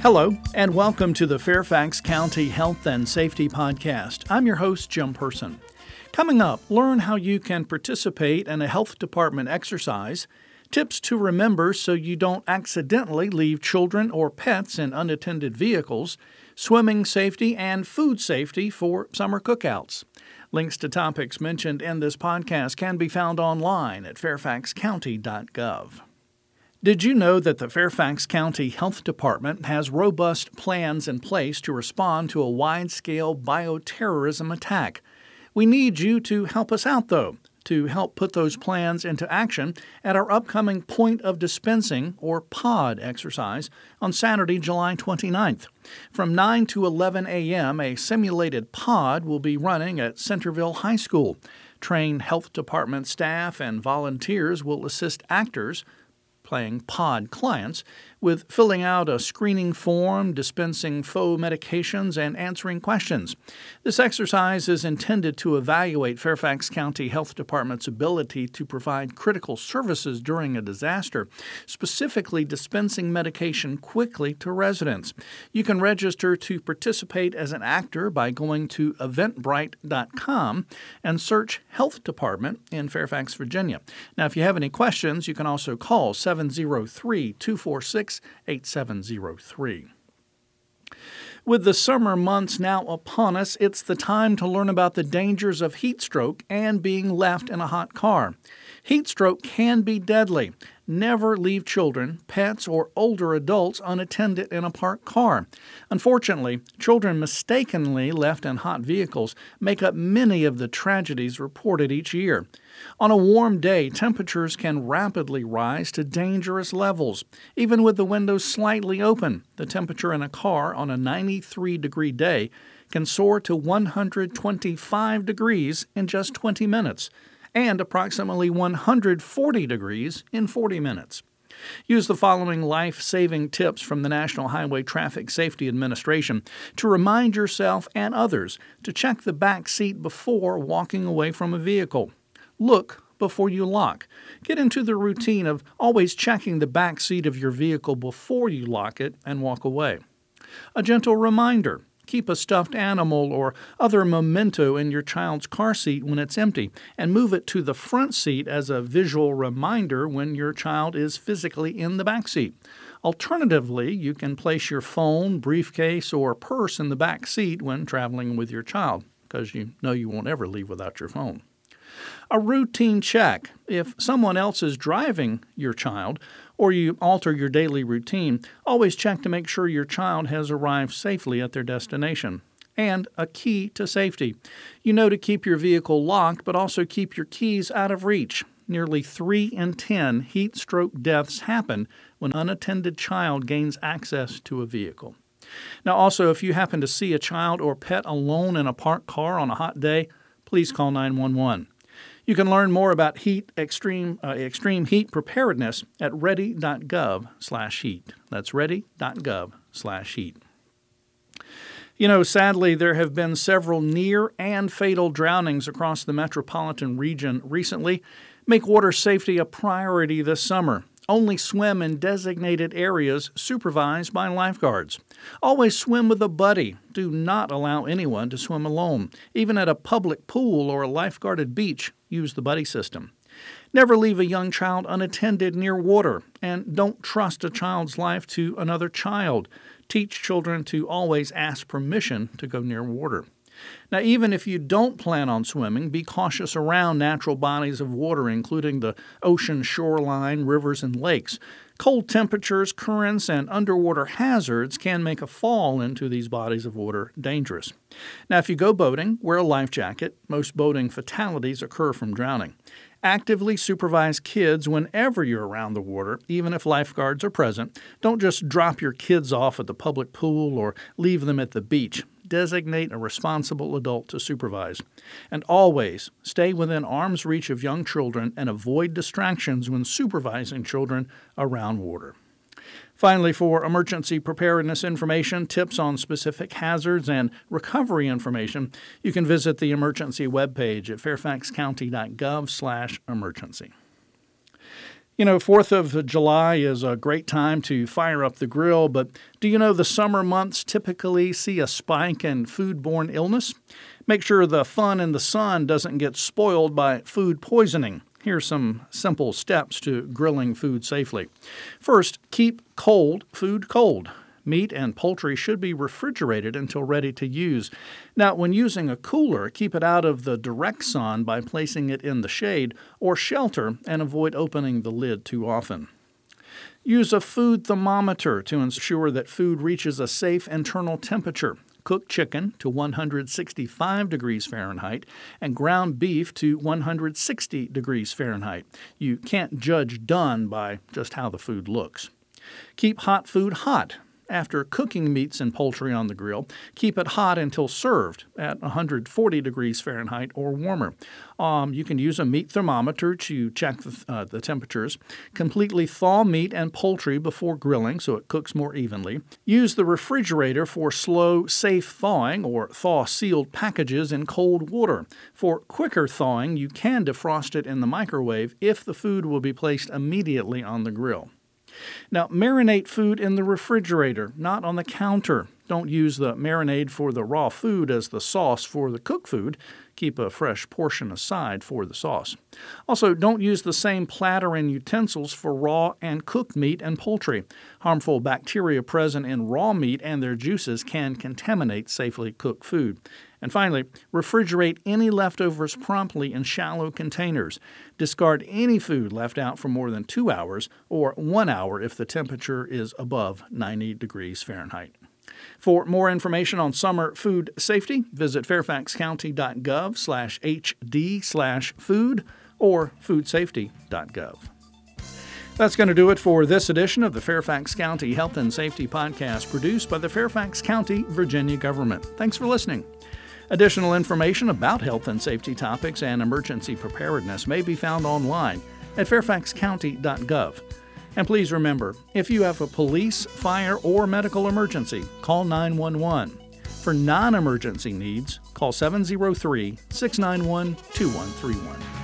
Hello, and welcome to the Fairfax County Health and Safety Podcast. I'm your host, Jim Person. Coming up, learn how you can participate in a health department exercise, tips to remember so you don't accidentally leave children or pets in unattended vehicles, swimming safety, and food safety for summer cookouts. Links to topics mentioned in this podcast can be found online at fairfaxcounty.gov. Did you know that the Fairfax County Health Department has robust plans in place to respond to a wide scale bioterrorism attack? We need you to help us out, though, to help put those plans into action at our upcoming Point of Dispensing, or POD, exercise on Saturday, July 29th. From 9 to 11 a.m., a simulated POD will be running at Centreville High School. Trained health department staff and volunteers will assist actors playing pod clients with filling out a screening form, dispensing faux medications, and answering questions. This exercise is intended to evaluate Fairfax County Health Department's ability to provide critical services during a disaster, specifically dispensing medication quickly to residents. You can register to participate as an actor by going to eventbrite.com and search Health Department in Fairfax, Virginia. Now, if you have any questions, you can also call 703 246 8703. With the summer months now upon us, it's the time to learn about the dangers of heat stroke and being left in a hot car. Heat stroke can be deadly. Never leave children, pets, or older adults unattended in a parked car. Unfortunately, children mistakenly left in hot vehicles make up many of the tragedies reported each year. On a warm day, temperatures can rapidly rise to dangerous levels. Even with the windows slightly open, the temperature in a car on a 93 degree day can soar to 125 degrees in just 20 minutes and approximately 140 degrees in 40 minutes. Use the following life saving tips from the National Highway Traffic Safety Administration to remind yourself and others to check the back seat before walking away from a vehicle. Look before you lock. Get into the routine of always checking the back seat of your vehicle before you lock it and walk away. A gentle reminder keep a stuffed animal or other memento in your child's car seat when it's empty and move it to the front seat as a visual reminder when your child is physically in the back seat. Alternatively, you can place your phone, briefcase, or purse in the back seat when traveling with your child because you know you won't ever leave without your phone. A routine check. If someone else is driving your child or you alter your daily routine, always check to make sure your child has arrived safely at their destination. And a key to safety. You know to keep your vehicle locked, but also keep your keys out of reach. Nearly 3 in 10 heat stroke deaths happen when an unattended child gains access to a vehicle. Now, also, if you happen to see a child or pet alone in a parked car on a hot day, please call 911. You can learn more about heat extreme uh, extreme heat preparedness at ready.gov/heat. That's ready.gov/heat. You know, sadly, there have been several near and fatal drownings across the metropolitan region recently. Make water safety a priority this summer. Only swim in designated areas supervised by lifeguards. Always swim with a buddy. Do not allow anyone to swim alone. Even at a public pool or a lifeguarded beach, use the buddy system. Never leave a young child unattended near water, and don't trust a child's life to another child. Teach children to always ask permission to go near water. Now, even if you don't plan on swimming, be cautious around natural bodies of water, including the ocean shoreline, rivers, and lakes. Cold temperatures, currents, and underwater hazards can make a fall into these bodies of water dangerous. Now, if you go boating, wear a life jacket. Most boating fatalities occur from drowning. Actively supervise kids whenever you're around the water, even if lifeguards are present. Don't just drop your kids off at the public pool or leave them at the beach designate a responsible adult to supervise. And always stay within arm's reach of young children and avoid distractions when supervising children around water. Finally, for emergency preparedness information, tips on specific hazards, and recovery information, you can visit the emergency webpage at fairfaxcounty.gov/emergency. You know, 4th of July is a great time to fire up the grill, but do you know the summer months typically see a spike in foodborne illness? Make sure the fun in the sun doesn't get spoiled by food poisoning. Here's some simple steps to grilling food safely. First, keep cold food cold. Meat and poultry should be refrigerated until ready to use. Now, when using a cooler, keep it out of the direct sun by placing it in the shade or shelter and avoid opening the lid too often. Use a food thermometer to ensure that food reaches a safe internal temperature. Cook chicken to 165 degrees Fahrenheit and ground beef to 160 degrees Fahrenheit. You can't judge done by just how the food looks. Keep hot food hot after cooking meats and poultry on the grill, keep it hot until served at 140 degrees Fahrenheit or warmer. Um, you can use a meat thermometer to check the, uh, the temperatures. Completely thaw meat and poultry before grilling so it cooks more evenly. Use the refrigerator for slow, safe thawing or thaw sealed packages in cold water. For quicker thawing, you can defrost it in the microwave if the food will be placed immediately on the grill. Now, marinate food in the refrigerator, not on the counter. Don't use the marinade for the raw food as the sauce for the cooked food. Keep a fresh portion aside for the sauce. Also, don't use the same platter and utensils for raw and cooked meat and poultry. Harmful bacteria present in raw meat and their juices can contaminate safely cooked food. And finally, refrigerate any leftovers promptly in shallow containers. Discard any food left out for more than two hours or one hour if the temperature is above 90 degrees Fahrenheit. For more information on summer food safety, visit fairfaxcounty.gov slash hd slash food or foodsafety.gov. That's going to do it for this edition of the Fairfax County Health and Safety Podcast produced by the Fairfax County, Virginia government. Thanks for listening. Additional information about health and safety topics and emergency preparedness may be found online at fairfaxcounty.gov. And please remember if you have a police, fire, or medical emergency, call 911. For non emergency needs, call 703 691 2131.